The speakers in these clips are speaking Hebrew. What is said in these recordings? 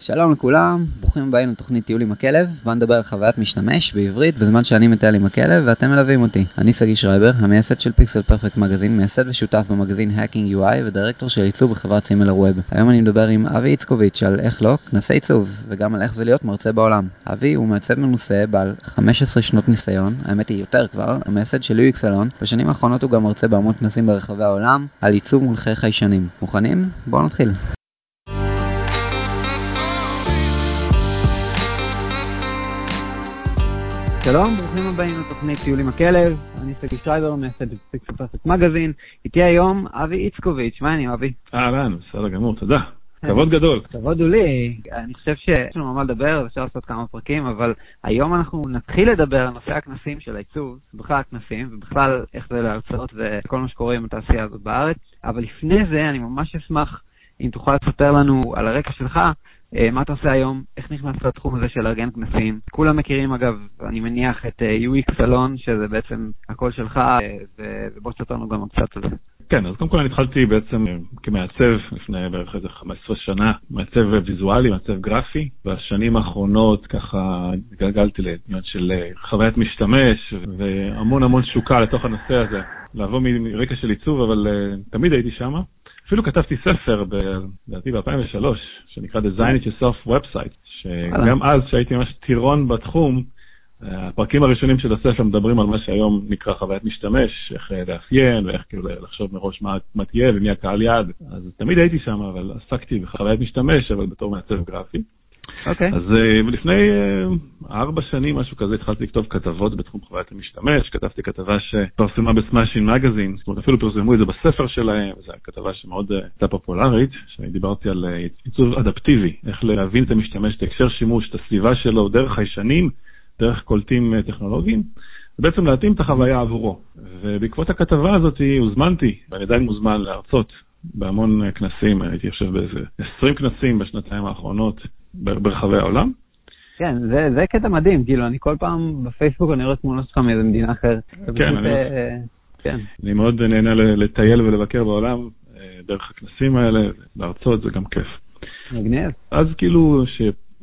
שלום לכולם, ברוכים הבאים לתוכנית טיול עם הכלב, בוא נדבר על חוויית משתמש בעברית בזמן שאני מטייל עם הכלב ואתם מלווים אותי. אני שגיא שרייבר, המייסד של פיקסל פרפקט מגזין, מייסד ושותף במגזין Hacking UI ודירקטור של עיצוב בחברת סימלר ווב. היום אני מדבר עם אבי איצקוביץ' על איך לא, כנסי עיצוב, וגם על איך זה להיות מרצה בעולם. אבי הוא מעצב מנוסה בעל 15 שנות ניסיון, האמת היא יותר כבר, המייסד של UX אלון, בשנים האחרונות הוא גם מרצה בהמון כנסים ברחבי העולם על עיצוב מונחי חיישנים. מוכנים? בואו נתחיל. שלום, ברוכים הבאים לתוכנית טיול עם הכלב, אני סגי שרייבר, מייסד פיקסל פרפקט מגזין, איתי היום אבי איצקוביץ', מה העניינים אבי? אהלן, בסדר גמור, תודה. כבוד גדול. כבוד הוא לי, אני חושב שיש לנו מה לדבר, אפשר לעשות כמה פרקים, אבל היום אנחנו נתחיל לדבר על נושא הכנסים של העיצוב, בכלל הכנסים, ובכלל איך זה להרצאות וכל מה שקורה עם התעשייה הזאת בארץ, אבל לפני זה אני ממש אשמח אם תוכל לספר לנו על הרקע שלך, מה אתה עושה היום? איך נכנסת לתחום הזה של לארגן כנסים? כולם מכירים אגב, אני מניח, את אה, UX סלון, שזה בעצם הכל שלך, אה, ובוא תספר לנו גם קצת על זה. כן, אז קודם כל אני התחלתי בעצם כמעצב לפני בערך איזה 15 שנה, מעצב ויזואלי, מעצב גרפי. בשנים האחרונות ככה התגלגלתי לעניין של חוויית משתמש והמון המון תשוקה לתוך הנושא הזה. לעבור מרקע של עיצוב, אבל תמיד הייתי שם. אפילו כתבתי ספר, לדעתי ב-2003, שנקרא Design It Yourself Website, שגם אז, כשהייתי ממש טירון בתחום, הפרקים הראשונים של הספר מדברים על מה שהיום נקרא חוויית משתמש, איך לאפיין ואיך כאילו לחשוב מראש מה, מה תהיה ומי הקהל יעד. אז תמיד הייתי שם, אבל עסקתי בחוויית משתמש, אבל בתור מעצב גרפי. אוקיי. אז uh, לפני uh, ארבע שנים, משהו כזה, התחלתי לכתוב כתבות בתחום חוויית המשתמש, כתבתי כתבה שפרסמה בסמאשין מגזין, זאת אומרת אפילו פרסמו את זה בספר שלהם, זו כתבה שמאוד uh, הייתה פופולרית, שאני דיברתי על עיצוב אדפטיבי, איך להבין את המשתמש, את הקשר שימוש, את הסביבה שלו, דרך חיישנים, דרך קולטים טכנולוגיים. ובעצם להתאים את החוויה עבורו. ובעקבות הכתבה הזאת הוזמנתי, ואני עדיין מוזמן להרצות בהמון כנסים, הייתי חושב באיזה 20 כנסים בשנתיים האחרונות ברחבי העולם. כן, זה, זה קטע מדהים, כאילו, אני כל פעם בפייסבוק אני רואה תמונות שלך מאיזה מדינה אחרת. כן, אני, אה, כן. אני מאוד נהנה לטייל ולבקר בעולם אה, דרך הכנסים האלה, להרצות זה גם כיף. מגניב. אז כאילו,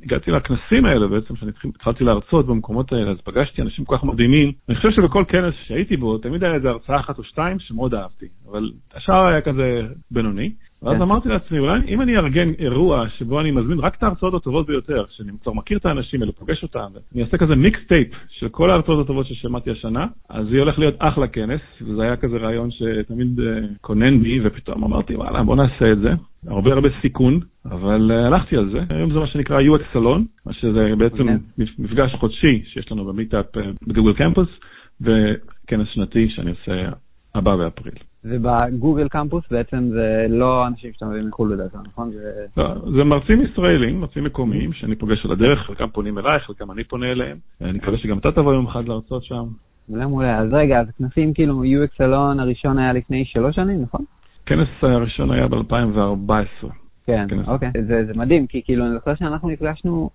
הגעתי לכנסים האלה בעצם, כשהתחלתי להרצות במקומות האלה, אז פגשתי אנשים כל כך מדהימים. אני חושב שבכל כנס שהייתי בו, תמיד היה איזה הרצאה אחת או שתיים שמאוד אהבתי, אבל השאר היה כזה בינוני. ואז כן. אמרתי לעצמי, אולי אם אני אארגן אירוע שבו אני מזמין רק את ההרצאות הטובות ביותר, שאני כבר מכיר את האנשים האלה, פוגש אותם, אני אעשה כזה מיקס טייפ של כל ההרצאות הטובות ששמעתי השנה, אז זה הולך להיות אחלה כנס, וזה היה כזה רעיון שתמיד כונן uh, בי, ופתאום אמרתי, וואלה, בוא נעשה את זה. הרבה הרבה סיכון, אבל uh, הלכתי על זה. היום זה מה שנקרא UX סלון, מה שזה בעצם. מפגש חודשי שיש לנו במיטאפ uh, בגוגל קמפוס, וכנס שנתי שאני עושה הבא באפריל. ובגוגל קמפוס בעצם זה לא אנשים שאתה מביא מחו"ל בדרך כלל, נכון? זה... לא, זה מרצים ישראלים, מרצים מקומיים, שאני פוגש על הדרך, חלקם פונים אליי, חלקם אני פונה אליהם. אני מקווה שגם אתה תבוא יום אחד להרצות שם. מעולה מעולה. אז רגע, אז כנסים כאילו UX סלון הראשון היה לפני שלוש שנים, נכון? כנס הראשון היה ב-2014. כן, אוקיי. זה מדהים, כי כאילו אני זוכר שאנחנו נפגשנו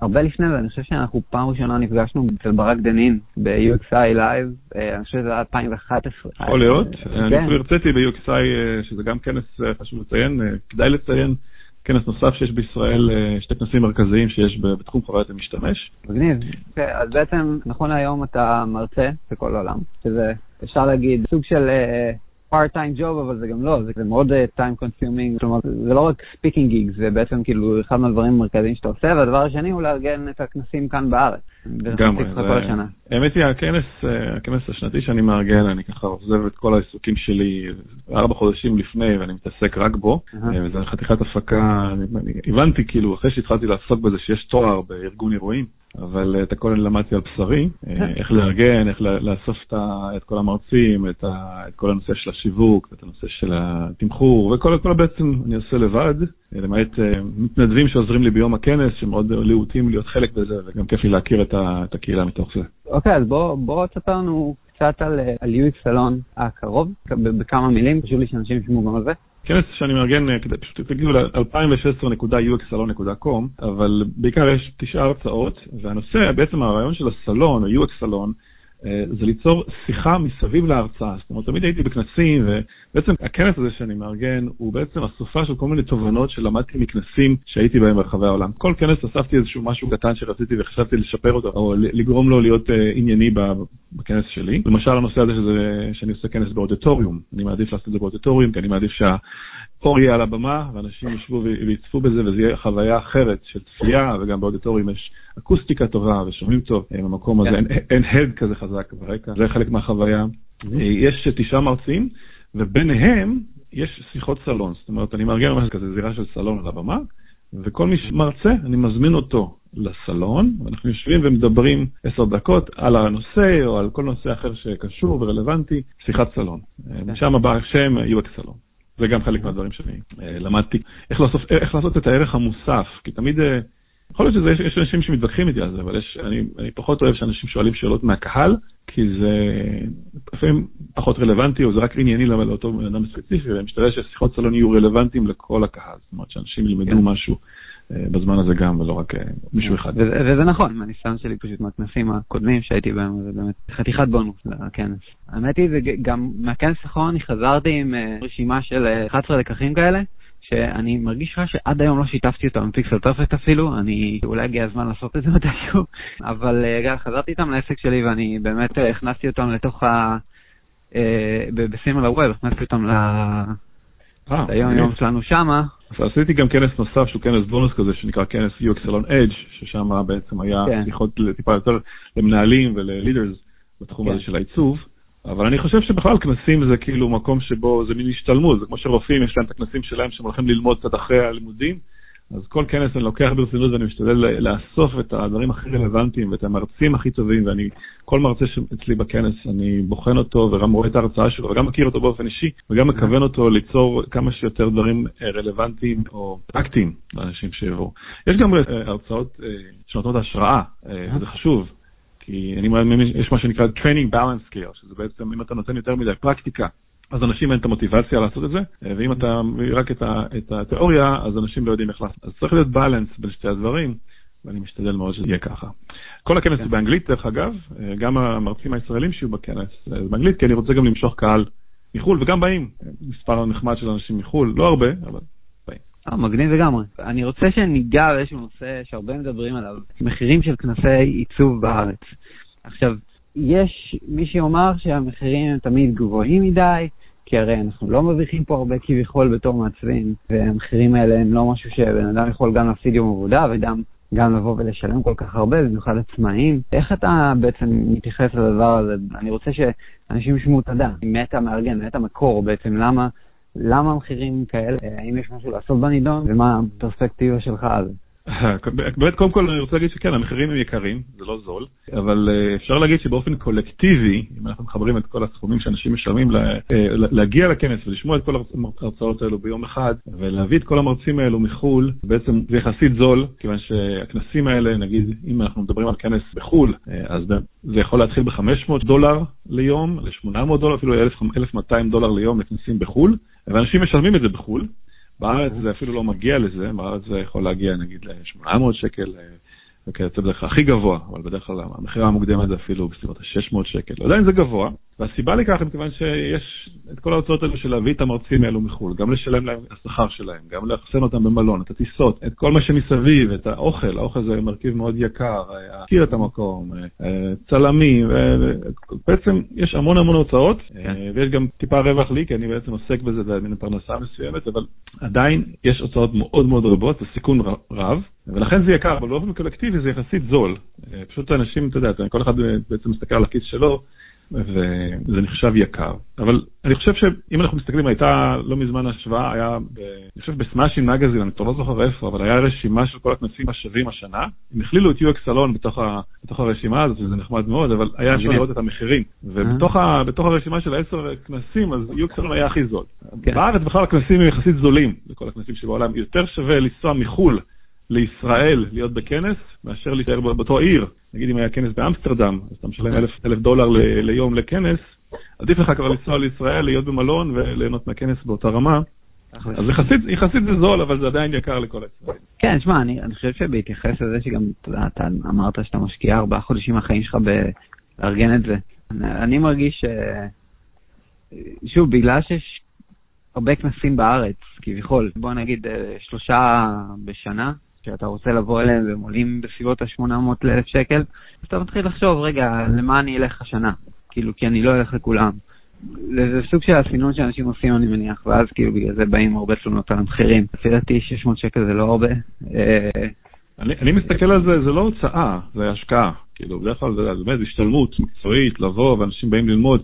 הרבה לפני זה, אני חושב שאנחנו פעם ראשונה נפגשנו אצל ברק דנין ב-UXI Live, אה, אני חושב שזה היה 2011. יכול להיות, אני אפילו הרציתי ב-UXI, אה, שזה גם כנס אה, חשוב לציין, כדאי לציין. כנס נוסף שיש בישראל, שתי כנסים מרכזיים שיש בתחום חוויית המשתמש. מגניב. אוקיי, אז בעצם נכון להיום אתה מרצה בכל העולם, שזה אפשר להגיד סוג של part time job, אבל זה גם לא, זה, זה מאוד time uh, consuming, כלומר זה לא רק speaking gig, זה בעצם כאילו אחד מהדברים המרכזיים שאתה עושה, והדבר השני הוא לארגן את הכנסים כאן בארץ. גם, האמת היא, הכנס, אה, הכנס השנתי שאני מארגן, אני ככה עוזב את כל העיסוקים שלי ארבע חודשים לפני, ואני מתעסק רק בו, uh-huh. וזה חתיכת הפקה, אני, הבנתי כאילו, אחרי שהתחלתי לעסוק בזה שיש תואר בארגון אירועים, אבל את הכל אני למדתי על בשרי, אה, איך לארגן, איך לאסוף את כל המרצים, את כל הנושא של השיווק, את הנושא של התמחור, וכל הכל בעצם אני עושה לבד, למעט אה, מתנדבים שעוזרים לי ביום הכנס, שמאוד להוטים להיות חלק בזה, וגם כיף לי להכיר את הקהילה מתוך זה. אוקיי, אז בוא תספר לנו קצת על UX סלון הקרוב, בכמה מילים, חשוב לי שאנשים ישמעו גם על זה. כנס שאני מארגן, אה, פשוט תגידו ל-2016.uxsalon.com, אבל בעיקר יש תשעה הרצאות, והנושא, בעצם הרעיון של הסלון, או UX סלון, אה, זה ליצור שיחה מסביב להרצאה. זאת אומרת, תמיד הייתי בכנסים בעצם הכנס הזה שאני מארגן הוא בעצם אסופה של כל מיני תובנות שלמדתי מכנסים שהייתי בהם ברחבי העולם. כל כנס אספתי איזשהו משהו קטן שרציתי וחשבתי לשפר אותו, או לגרום לו להיות uh, ענייני בכנס שלי. למשל הנושא הזה שזה, שאני עושה כנס באודיטוריום, אני מעדיף לעשות את זה באודיטוריום, כי אני מעדיף שהאור יהיה על הבמה ואנשים ישבו ויצפו בזה וזה יהיה חוויה אחרת של צפייה, וגם באודיטוריום יש אקוסטיקה טובה ושומעים טוב במקום הזה, כן. אין, הד כזה חזק ברקע, זה חלק מהחוויה. אה, יש תשעה מרצים, וביניהם יש שיחות סלון, זאת אומרת, אני מארגן משהו כזה, זירה של סלון על הבמה, וכל מי שמרצה, אני מזמין אותו לסלון, ואנחנו יושבים ומדברים עשר דקות על הנושא או על כל נושא אחר שקשור ורלוונטי, שיחת סלון. כן. משם בא השם UX סלון. זה גם חלק מהדברים שאני אה, למדתי, איך לעשות, איך לעשות את הערך המוסף, כי תמיד אה, יכול להיות שיש אנשים שמתווכחים איתי על זה, אבל יש, אני, אני פחות אוהב שאנשים שואלים שאלות מהקהל, כי זה לפעמים פחות רלוונטי, או זה רק ענייני לאותו בן אדם ספציפי, ואני משתדל ששיחות סלון יהיו רלוונטיים לכל הקהל, זאת אומרת שאנשים ילמדו כן. משהו. אה, בזמן הזה גם, ולא רק אה, מישהו אחד. וזה נכון, מהניסיון שלי פשוט מהכנסים הקודמים שהייתי בהם, זה באמת חתיכת בונוס לכנס. האמת היא, גם מהכנס האחרון אני חזרתי עם אה, רשימה של 11 לקחים כאלה, שאני מרגיש לך שעד היום לא שיתפתי אותם עם פיקסל פרפקט אפילו, אני, אולי הגיע הזמן לעשות את זה מתישהו, אבל uh, חזרתי איתם לעסק שלי ואני באמת הכנסתי אותם לתוך ה... בסימל הווב, הכנסתי אותם ל... ליום יום שלנו שמה. אז עשיתי גם כנס נוסף שהוא כנס בונוס כזה שנקרא כנס UX Salon Edge, ששם בעצם היה כן. שיחות טיפה יותר למנהלים וללידרס בתחום כן. הזה של העיצוב. אבל אני חושב שבכלל כנסים זה כאילו מקום שבו זה מין השתלמות, זה כמו שרופאים יש להם את הכנסים שלהם שהם הולכים ללמוד קצת אחרי הלימודים, אז כל כנס אני לוקח ברצינות ואני משתדל לאסוף את הדברים הכי רלוונטיים ואת המרצים הכי טובים, ואני, כל מרצה שאצלי בכנס, אני בוחן אותו וגם רואה את ההרצאה שלו וגם מכיר אותו באופן אישי, וגם מכוון אותו ליצור כמה שיותר דברים אה, רלוונטיים או פרקטיים לאנשים שיבואו. יש גם אה, הרצאות אה, שנותנות השראה, וזה חשוב. כי אני מאמין, יש מה שנקרא training balance scale, שזה בעצם אם אתה נותן יותר מדי פרקטיקה, אז אנשים אין את המוטיבציה לעשות את זה, ואם אתה מביא רק את, ה, את התיאוריה, אז אנשים לא יודעים איך לעשות. אז צריך להיות בלנס בין שתי הדברים, ואני משתדל מאוד שזה יהיה ככה. כל הכנס. הוא באנגלית, דרך אגב, גם המרצים הישראלים שיהיו בכנס זה באנגלית, כי אני רוצה גם למשוך קהל מחו"ל, וגם באים, מספר נחמד של אנשים מחו"ל, לא הרבה, אבל אה, מגניב לגמרי. אני רוצה שניגע באיזשהו נושא שהרבה מדברים עליו, מחירים של כנסי עיצוב בארץ. עכשיו, יש מי שיאמר שהמחירים הם תמיד גבוהים מדי, כי הרי אנחנו לא מרוויחים פה הרבה כביכול בתור מעצבים, והמחירים האלה הם לא משהו שבן אדם יכול גם להפסיד יום עבודה וגם גם לבוא ולשלם כל כך הרבה, במיוחד עצמאים. איך אתה בעצם מתייחס לדבר הזה? אני רוצה שאנשים ישמעו את הדעת. מטה מארגן, מטה מקור בעצם, למה למה המחירים כאלה? האם יש משהו לעשות בנידון? ומה הפרספקטיבה שלך על זה? באמת, קודם כל אני רוצה להגיד שכן, המחירים הם יקרים, זה לא זול, אבל אה, אפשר להגיד שבאופן קולקטיבי, אם אנחנו מחברים את כל הסכומים שאנשים משלמים אה, להגיע לכנס ולשמוע את כל ההרצאות האלו ביום אחד, ולהביא את כל המרצים האלו מחו"ל, בעצם זה יחסית זול, כיוון שהכנסים האלה, נגיד, אם אנחנו מדברים על כנס בחו"ל, אה, אז זה יכול להתחיל ב-500 דולר ליום, ל-800 דולר, אפילו 1,200 דולר ליום לכנסים בחו"ל, ואנשים משלמים את זה בחו"ל. בארץ זה אפילו לא מגיע לזה, בארץ זה יכול להגיע נגיד ל-800 שקל, וכיוצא בדרך כלל הכי גבוה, אבל בדרך כלל המכירה המוקדמת זה אפילו בסביבות ה-600 שקל. עדיין זה גבוה, והסיבה לכך היא מכיוון שיש את כל ההוצאות האלו של להביא את המרצים האלו מחו"ל, גם לשלם להם את השכר שלהם, גם לאחסן אותם במלון, את הטיסות, את כל מה שמסביב, את האוכל, האוכל זה מרכיב מאוד יקר, להכיר את המקום, צלמים, בעצם יש המון המון הוצאות, כן. ויש גם טיפה רווח לי, כי אני בעצם עוסק בזה במין פרנסה מסוימת, אבל עדיין יש הוצאות מאוד מאוד רבות, זה סיכון רב, ולכן זה יקר, אבל באופן קולקטיבי זה יחסית זול. פשוט אנשים, אתה יודע, כל אחד בעצם מסתכל על הכיס שלו, וזה נחשב יקר. אבל אני חושב שאם אנחנו מסתכלים, הייתה לא מזמן השוואה, היה, ב, אני חושב בסמאשין מגזין, אני כבר לא זוכר איפה, אבל היה רשימה של כל הכנסים השווים השנה. הם הכלילו את UX סלון בתוך, בתוך הרשימה הזאת, וזה נחמד מאוד, אבל היה אפשר לראות את המחירים. ובתוך ה, הרשימה של העשר כנסים, אז UX סלון היה הכי זול. כן. בארץ בכלל הכנסים הם יחסית זולים, לכל הכנסים שבעולם. יותר שווה לנסוע מחו"ל לישראל להיות בכנס, מאשר להישאר באותו עיר. נגיד אם היה כנס באמסטרדם, אז אתה משלם אלף, אלף דולר ל, ליום לכנס, עדיף לך כבר לנסוע לישראל, להיות במלון וליהנות מהכנס באותה רמה. אז יחסית, יחסית זה זול, אבל זה עדיין יקר לכל הישראלים. כן, שמע, אני, אני חושב שבהתייחס לזה שגם, אתה, אתה אמרת שאתה משקיע ארבעה חודשים מהחיים שלך בארגן את זה. אני, אני מרגיש ש... שוב, בגלל שיש הרבה כנסים בארץ, כביכול, בוא נגיד אה, שלושה בשנה, שאתה רוצה לבוא אליהם והם עולים בסביבות ה-800 ל-1,000 שקל, אז אתה מתחיל לחשוב, רגע, למה אני אלך השנה? כאילו, כי אני לא אלך לכולם. זה סוג של הסינון שאנשים עושים, אני מניח, ואז כאילו בגלל זה באים הרבה תלונות על המחירים. לפי דעתי 600 שקל זה לא הרבה. אה, אני, אני מסתכל על זה, זה לא הוצאה, זה השקעה. כאילו, בדרך כלל זה באמת השתלמות מקצועית, לבוא, ואנשים באים ללמוד.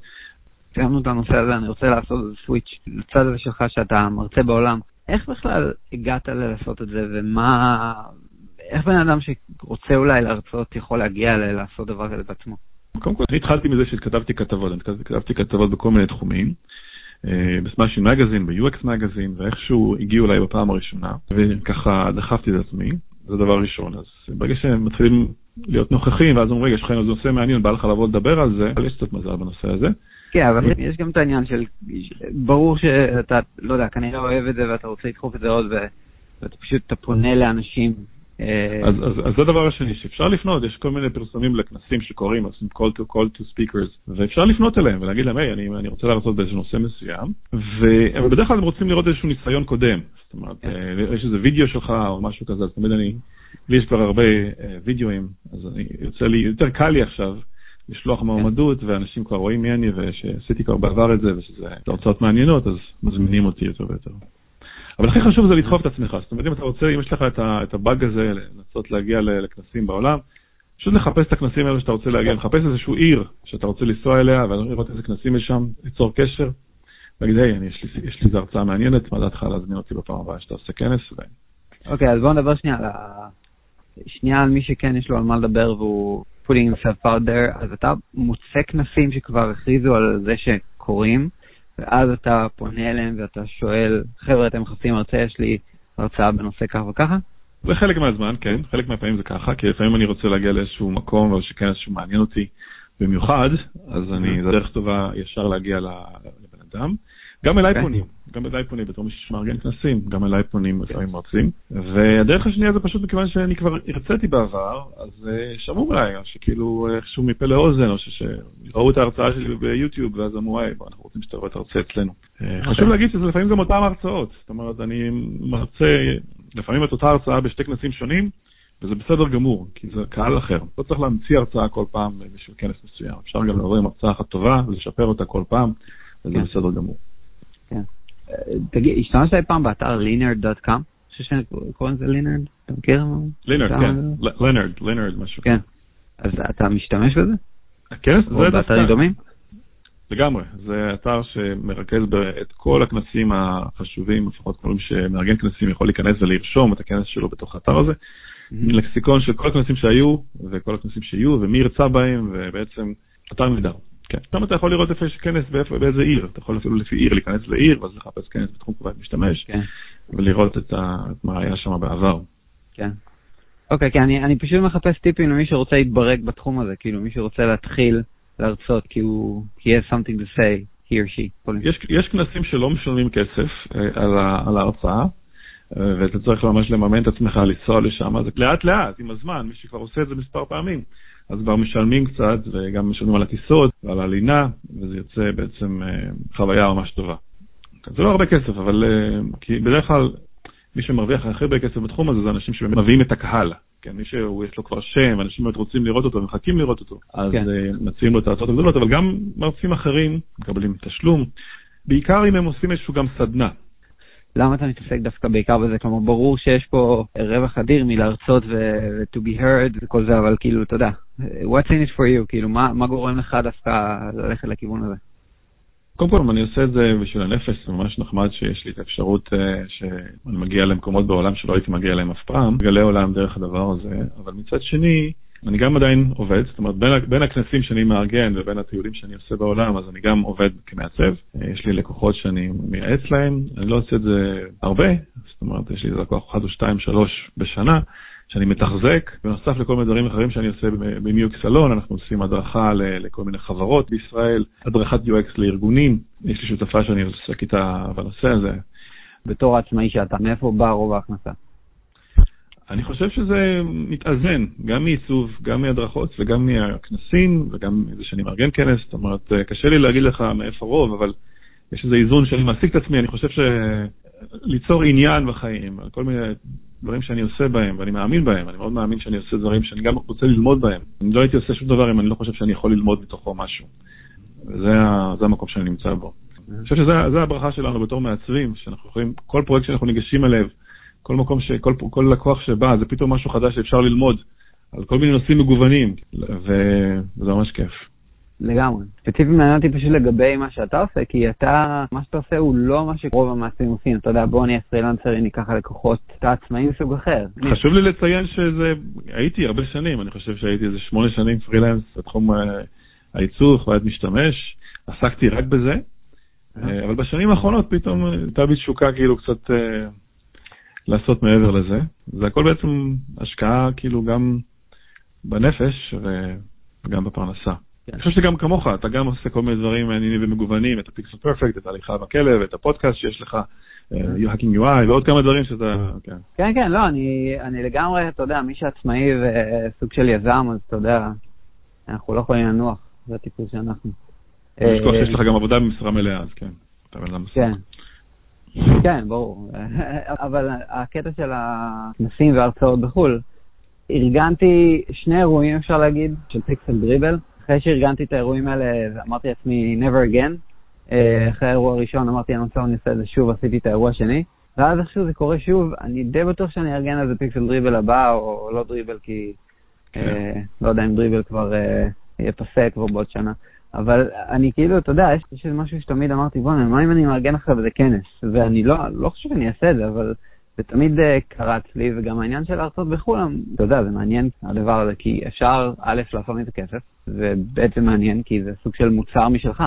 סיימנו את הנושא הזה, אני רוצה לעשות איזה סוויץ' לצד הזה שלך שאתה מרצה בעולם. איך בכלל הגעת לעשות את זה, ומה... איך בן אדם שרוצה אולי להרצות יכול להגיע לעשות דבר כזה בעצמו? קודם כל, אני התחלתי מזה שכתבתי כתבות, אני כתבתי כתבות בכל מיני תחומים. בסמאשין מגזין, ב-UX מגזין, ואיכשהו הגיעו אליי בפעם הראשונה, וככה דחפתי את עצמי, זה דבר ראשון. אז ברגע שהם מתחילים להיות נוכחים, ואז אומרים, רגע, יש לך נושא מעניין, בא לך לבוא לדבר על זה, אבל יש קצת מזל בנושא הזה. כן, אבל יש גם את העניין של, ברור שאתה, לא יודע, כנראה אוהב את זה ואתה רוצה לדחוף את זה עוד, ואתה פשוט, אתה פונה לאנשים. אה, אז, אז, אז זה הדבר השני, שאפשר לפנות, יש כל מיני פרסומים לכנסים שקוראים, עושים call to call to speakers, ואפשר לפנות אליהם ולהגיד להם, היי, אני, אני רוצה להרצות באיזה נושא מסוים, ובדרך כלל הם רוצים לראות איזשהו ניסיון קודם, זאת אומרת, כן. אה, יש איזה וידאו שלך או משהו כזה, אז תמיד אני, לי יש כבר הרבה אה, וידאוים, אז אני, יוצא לי, יותר קל לי עכשיו. לשלוח. מועמדות, ואנשים כבר רואים מי אני, ושעשיתי כבר בעבר את זה, ושזה הרצאות מעניינות, אז מזמינים אותי יותר ויותר. אבל הכי חשוב זה לדחוף את עצמך. זאת אומרת, אם אתה רוצה, אם יש לך את הבאג הזה, לנסות להגיע לכנסים בעולם, פשוט לחפש את הכנסים האלה שאתה רוצה להגיע, לחפש איזשהו עיר שאתה רוצה לנסוע אליה, ולראות איזה כנסים יש שם, ליצור קשר, להגיד, היי, יש לי איזו הרצאה מעניינת, מה דעתך להזמין אותי בפעם הבאה שאתה עושה כנס? אוקיי, אז בואו נדבר שנייה על שנייה על מי שכן יש לו על מה לדבר והוא putting himself out there, אז אתה מוצא כנסים שכבר הכריזו על זה שקורים, ואז אתה פונה אליהם ואתה שואל, חבר'ה, אתם מחפשים הרצאה, יש לי הרצאה בנושא כך וככה? זה חלק מהזמן, כן, חלק מהפעמים זה ככה, כי לפעמים אני רוצה להגיע לאיזשהו מקום, או שכנס שמעניין אותי במיוחד, אז אני, זו דרך טובה ישר להגיע לבן אדם. גם אליי okay. אוקיי. פונים, גם אליי פונים בתור מישהו שמארגן כנסים, גם אליי פונים לפעמים מרצים. והדרך השנייה זה פשוט מכיוון שאני כבר הרציתי בעבר, אז אה, שמעו אליי, או שכאילו איכשהו מפה לאוזן, או שראו את ההרצאה שלי ביוטיוב, ואז אמרו, היי, אנחנו רוצים שתראו את ההרצאה אצלנו. Okay. אה, אוקיי. חשוב להגיד שזה לפעמים גם אותם הרצאות, זאת אומרת, אני מרצה לפעמים את אותה הרצאה בשתי כנסים שונים, וזה בסדר גמור, כי זה קהל אחר. לא צריך להמציא הרצאה כל פעם בשביל כנס מסוים. אפשר גם לבוא עם הרצאה אחת טובה ולשפר אותה כל פעם, וזה כן. בסדר גמור. תגיד, השתמשת אי פעם באתר חושב שקוראים לזה לינרד? אתה מכיר? לינרד, כן. לינרד, לינרד, משהו. כן. אז אתה משתמש בזה? כן, זה דווקא. באתרים דומים? לגמרי, זה אתר שמרכז את כל הכנסים החשובים, לפחות כל מי שמארגן כנסים יכול להיכנס ולרשום את הכנס שלו בתוך האתר הזה. לקסיקון של כל הכנסים שהיו וכל הכנסים שיהיו ומי ירצה בהם ובעצם אתר נהדר. כן. שם אתה יכול לראות איפה יש כנס באיזה עיר, אתה יכול אפילו לפי עיר להיכנס לעיר ואז לחפש כנס בתחום קבועת משתמש, כן. ולראות את, ה, את מה היה שם בעבר. כן. אוקיי, כי אני, אני פשוט מחפש טיפים למי שרוצה להתברג בתחום הזה, כאילו מי שרוצה להתחיל להרצות כי הוא, he has something to say, he or she. יש, יש כנסים שלא משלמים כסף אה, על, ה, על ההרצאה, אה, ואתה צריך ממש לממן את עצמך לנסוע לשם, אז לאט לאט, עם הזמן, מי שכבר עושה את זה מספר פעמים. אז כבר משלמים קצת, וגם משלמים על הטיסות ועל הלינה, וזה יוצא בעצם אה, חוויה ממש טובה. זה לא הרבה כסף, אבל אה, כי בדרך כלל מי שמרוויח הכי הרבה כסף בתחום הזה זה אנשים שמביאים את הקהל. כן, מי שיש לו כבר שם, אנשים באמת רוצים לראות אותו, מחכים לראות אותו, אז כן. אה, מציעים לו את ההצעות הגדולות, אבל גם מרצים אחרים מקבלים תשלום, בעיקר אם הם עושים איזשהו גם סדנה. למה אתה מתעסק דווקא בעיקר בזה? כלומר, ברור שיש פה רווח אדיר מלהרצות ו-to be heard וכל זה, אבל כאילו, אתה יודע, what's in it for you? כאילו, מה, מה גורם לך דווקא ללכת לכיוון הזה? קודם כל, אני עושה את זה בשביל הנפש, זה ממש נחמד שיש לי את האפשרות uh, שאני מגיע למקומות בעולם שלא הייתי מגיע אליהם אף פעם, מגלה עולם דרך הדבר הזה, אבל מצד שני, אני גם עדיין עובד, זאת אומרת, בין, בין הכנסים שאני מארגן ובין הטיולים שאני עושה בעולם, אז אני גם עובד כמעצב. יש לי לקוחות שאני מייעץ להם, אני לא עושה את זה הרבה, זאת אומרת, יש לי לקוח אחד או שתיים, שלוש בשנה, שאני מתחזק, בנוסף לכל מיני דברים אחרים שאני עושה במיוק סלון, אנחנו עושים הדרכה לכל מיני חברות בישראל, הדרכת UX לארגונים, יש לי שותפה שאני עוסק איתה בנושא הזה. בתור עצמאי שאתה, מאיפה בא רוב ההכנסה? אני חושב שזה מתאזן, גם מעיצוב, גם מהדרכות וגם מהכנסים וגם מזה שאני מארגן כנס, זאת אומרת, קשה לי להגיד לך מאיפה רוב, אבל יש איזה איזון שאני מעסיק את עצמי, אני חושב שליצור עניין בחיים, כל מיני דברים שאני עושה בהם, ואני מאמין בהם, אני מאוד מאמין שאני עושה דברים שאני גם רוצה ללמוד בהם. אני לא הייתי עושה שום דבר אם אני לא חושב שאני יכול ללמוד מתוכו משהו. וזה המקום שאני נמצא בו. אני חושב שזו הברכה שלנו בתור מעצבים, שאנחנו יכולים, כל פרויקט שאנחנו ניגשים אליו, כל מקום, ש, כל, כל לקוח שבא, זה פתאום משהו חדש שאפשר ללמוד על כל מיני נושאים מגוונים, וזה ממש כיף. לגמרי. ספציפית מעניין אותי פשוט לגבי מה שאתה עושה, כי אתה, מה שאתה עושה הוא לא מה שרוב המעצבים עושים. אתה יודע, בוא נהיה פרילנסר, אני אקח לקוחות, אתה עצמאי מסוג אחר. חשוב לי לציין שזה, הייתי הרבה שנים, אני חושב שהייתי איזה שמונה שנים פרילנס בתחום אה, העיצוב, חוויית משתמש, עסקתי רק בזה, אה, אבל בשנים האחרונות פתאום הייתה בי תשוקה כאילו קצת אה, לעשות מעבר לזה. זה הכל בעצם השקעה כאילו גם בנפש וגם בפרנסה. כן. אני חושב שגם כמוך, אתה גם עושה כל מיני דברים מעניינים ומגוונים, את הפיקסל פרפקט, את ההליכה בכלב, את הפודקאסט שיש לך, אה, hacking UI ועוד כמה דברים שאתה, כן. כן, כן, לא, אני, אני לגמרי, אתה יודע, מי שעצמאי וסוג של יזם, אז אתה יודע, אנחנו לא יכולים לנוח, זה הטיפוס שאנחנו. יש לך שיש לך גם עבודה במשרה מלאה, אז כן, אתה בן אדם כן. כן, ברור. אבל הקטע של הכנסים וההרצאות בחו"ל, ארגנתי שני אירועים, אפשר להגיד, של פיקסל דריבל. אחרי שארגנתי את האירועים האלה, אמרתי לעצמי, never again. אה, אחרי האירוע הראשון אמרתי, אני רוצה, אני את זה שוב, עשיתי את האירוע השני. ואז איכשהו זה קורה שוב, אני די בטוח שאני אארגן איזה פיקסל דריבל הבא, או לא דריבל, כי כן. אה, לא יודע אם דריבל כבר אה, יהיה פסה כבר בעוד שנה. אבל אני כאילו, אתה יודע, יש, איזה משהו שתמיד אמרתי, בוא'נה, מה אם אני מארגן עכשיו איזה כנס? ואני לא, לא חושב שאני אעשה את זה, אבל זה תמיד uh, קרץ לי, וגם העניין של להרצות בחו"ל, אתה יודע, זה מעניין הדבר הזה, כי אפשר, א', לעשות מזה כסף, זה מעניין, כי זה סוג של מוצר משלך.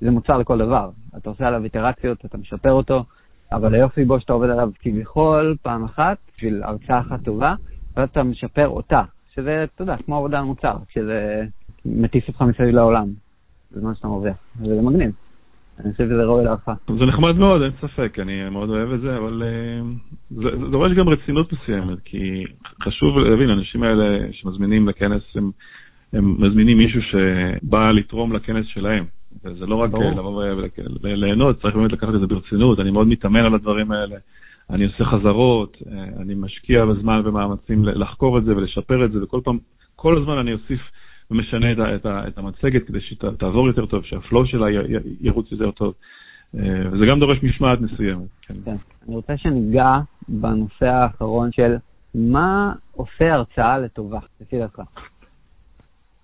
זה מוצר לכל דבר. אתה עושה עליו איטרציות, אתה משפר אותו, אבל היופי בו שאתה עובד עליו כביכול פעם אחת, בשביל הרצאה אחת טובה, ואז אתה משפר אותה, שזה, אתה יודע, כמו עבודה על מוצר, שזה מטיס אותך מסביב לעולם, בזמן שאתה מרוויח, וזה מגניב. אני חושב שזה ראוי להערכה. זה נחמד מאוד, אין ספק, אני מאוד אוהב את זה, אבל אה, זה דורש גם רצינות מסוימת, כי חשוב להבין, האנשים האלה שמזמינים לכנס, הם, הם מזמינים מישהו שבא לתרום לכנס שלהם. וזה לא רק לבוא וליהנות, צריך באמת לקחת את זה ברצינות, אני מאוד מתאמן על הדברים האלה, אני עושה חזרות, אה, אני משקיע בזמן ומאמצים לחקור את זה ולשפר את זה, וכל פעם, כל הזמן אני אוסיף ומשנה את, את, את המצגת כדי שתעבור יותר טוב, שהפלואו שלה ירוץ יותר טוב. אה, וזה גם דורש משמעת מסוימת. כן. כן. אני רוצה שניגע בנושא האחרון של מה עושה הרצאה לטובה, לפי דעתך.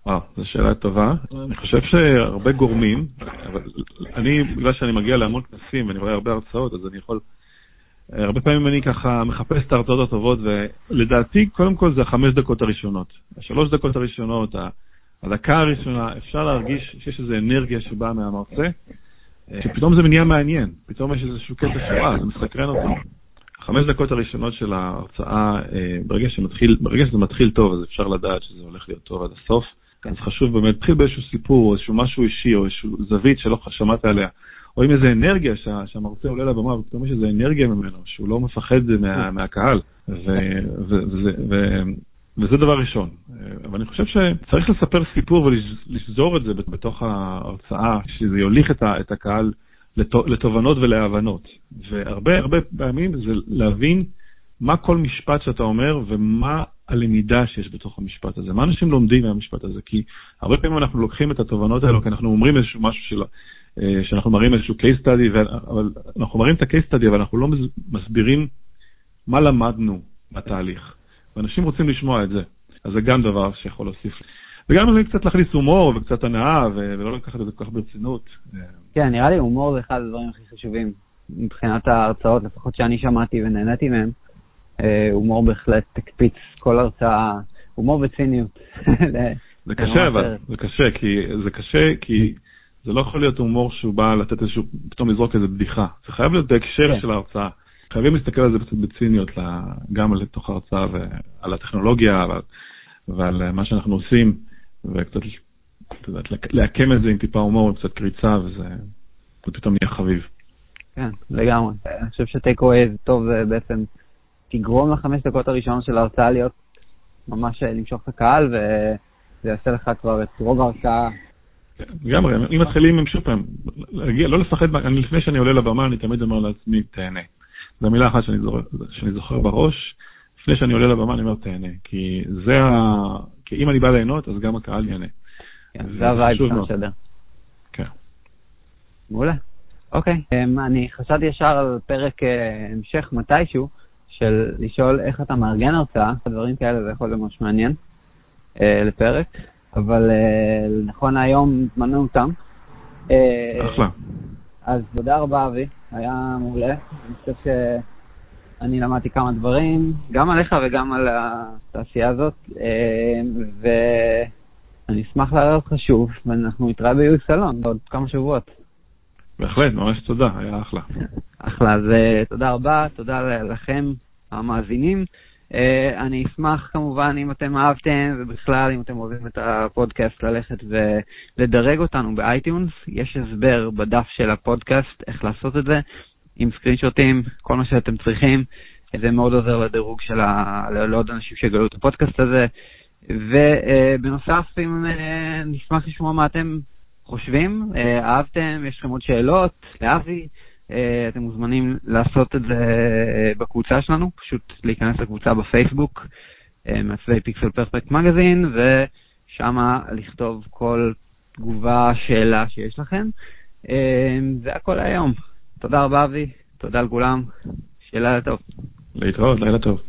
וואו, זו שאלה טובה. אני חושב שהרבה גורמים, אבל אני, בגלל שאני מגיע להמון כנסים ואני רואה הרבה הרצאות, אז אני יכול... הרבה פעמים אני ככה מחפש את ההרצאות הטובות, ולדעתי, קודם כל זה החמש דקות הראשונות. השלוש דקות הראשונות, הדקה הראשונה, אפשר להרגיש שיש איזו אנרגיה שבאה מהמרצה, שפתאום זה נהיה מעניין, פתאום יש איזשהו קטע שוואה, זה מסקרן אותו. החמש דקות הראשונות של ההרצאה, אה, ברגע, שמתחיל, ברגע שזה מתחיל טוב, אז אפשר לדעת שזה הולך להיות טוב עד הסוף. אז חשוב באמת, להתחיל באיזשהו סיפור, או איזשהו משהו אישי, או איזשהו זווית שלא שמעת עליה. או עם איזה אנרגיה שה, שהמרצה עולה לבמה ופתאום יש איזה אנרגיה ממנו, שהוא לא מפחד מה. מהקהל. ו, ו, ו, ו, וזה דבר ראשון. אבל אני חושב שצריך לספר סיפור ולשזור את זה בתוך ההרצאה, שזה יוליך את, הקהל לתובנות ולהבנות. והרבה הרבה פעמים זה להבין מה כל משפט שאתה אומר ומה הלמידה שיש בתוך המשפט הזה. מה אנשים לומדים מהמשפט הזה? כי הרבה פעמים אנחנו לוקחים את התובנות האלו, כי אנחנו אומרים איזשהו משהו של... אה, שאנחנו מראים איזשהו case study, אבל אנחנו מראים את ה-case study, אבל אנחנו לא מסבירים מה למדנו בתהליך. ואנשים רוצים לשמוע את זה. אז זה גם דבר שיכול להוסיף. וגם קצת להכניס הומור וקצת הנאה, ולא לקחת את זה כל כך ברצינות. כן, נראה לי הומור זה אחד הדברים הכי חשובים מבחינת ההרצאות, לפחות שאני שמעתי ונהניתי מהם. אה, הומור בהחלט הקפיץ כל הרצאה, הומור וציניות. זה קשה אבל, זה קשה, כי זה קשה כי זה לא יכול להיות הומור שהוא בא לתת איזשהו, פתאום לזרוק איזה בדיחה. זה חייב להיות בהקשר כן. של ההרצאה. חייבים להסתכל על זה קצת בציניות, גם לתוך ההרצאה ועל הטכנולוגיה ועל, ועל מה שאנחנו עושים, וקצת, את יודעת, לעקם את זה עם טיפה הומור, קצת קריצה, וזה פתאום נהיה חביב. כן, לגמרי. אני חושב שטייק אווי זה טוב בעצם תגרום לחמש דקות הראשונות של ההרצאה להיות ממש למשוך את הקהל, וזה יעשה לך כבר את רוב ההרצאה לגמרי, אם מתחילים עם שוב פעם, להגיע, לא לפחד, אני, לפני שאני עולה לבמה, אני תמיד אומר לעצמי, תהנה. זו מילה אחת שאני זוכר, שאני זוכר בראש, לפני שאני עולה לבמה אני אומר תהנה, כי זה ה... כי אם אני בא ליהנות, אז גם הקהל ייהנה. כן, זה ה vibe שאתה משדר. כן. מעולה. אוקיי, אמ, אני חשבתי ישר על פרק אה, המשך מתישהו, של לשאול איך אתה מארגן הרצאה, דברים כאלה זה יכול להיות ממש מעניין אה, לפרק, אבל אה, נכון להיום זמנו אותם. אחלה. אז תודה רבה אבי, היה מעולה. אני חושב שאני למדתי כמה דברים, גם עליך וגם על התעשייה הזאת, ואני אשמח לעלות אותך שוב, ואנחנו נתראה ביולי סלון בעוד כמה שבועות. בהחלט, ממש תודה, היה אחלה. אחלה, אז אה, תודה רבה, תודה לכם, המאזינים. Uh, אני אשמח כמובן אם אתם אהבתם, ובכלל אם אתם אוהבים את הפודקאסט, ללכת ולדרג אותנו ב iTunes. יש הסבר בדף של הפודקאסט איך לעשות את זה, עם סקרינשוטים, כל מה שאתם צריכים. זה מאוד עוזר לדירוג של ה... לעוד אנשים שיגלו את הפודקאסט הזה. ובנוסף, uh, אם uh, נשמח לשמוע מה אתם חושבים, אה, אהבתם, יש לכם עוד שאלות לאבי, אה, אתם מוזמנים לעשות את זה אה, בקבוצה שלנו, פשוט להיכנס לקבוצה בפייסבוק, מעצבי פיקסל פרפקט מגזין, ושם לכתוב כל תגובה, שאלה שיש לכם. זה הכל היום. תודה רבה אבי, תודה לכולם, לילה טוב. להתראות, לילה טוב.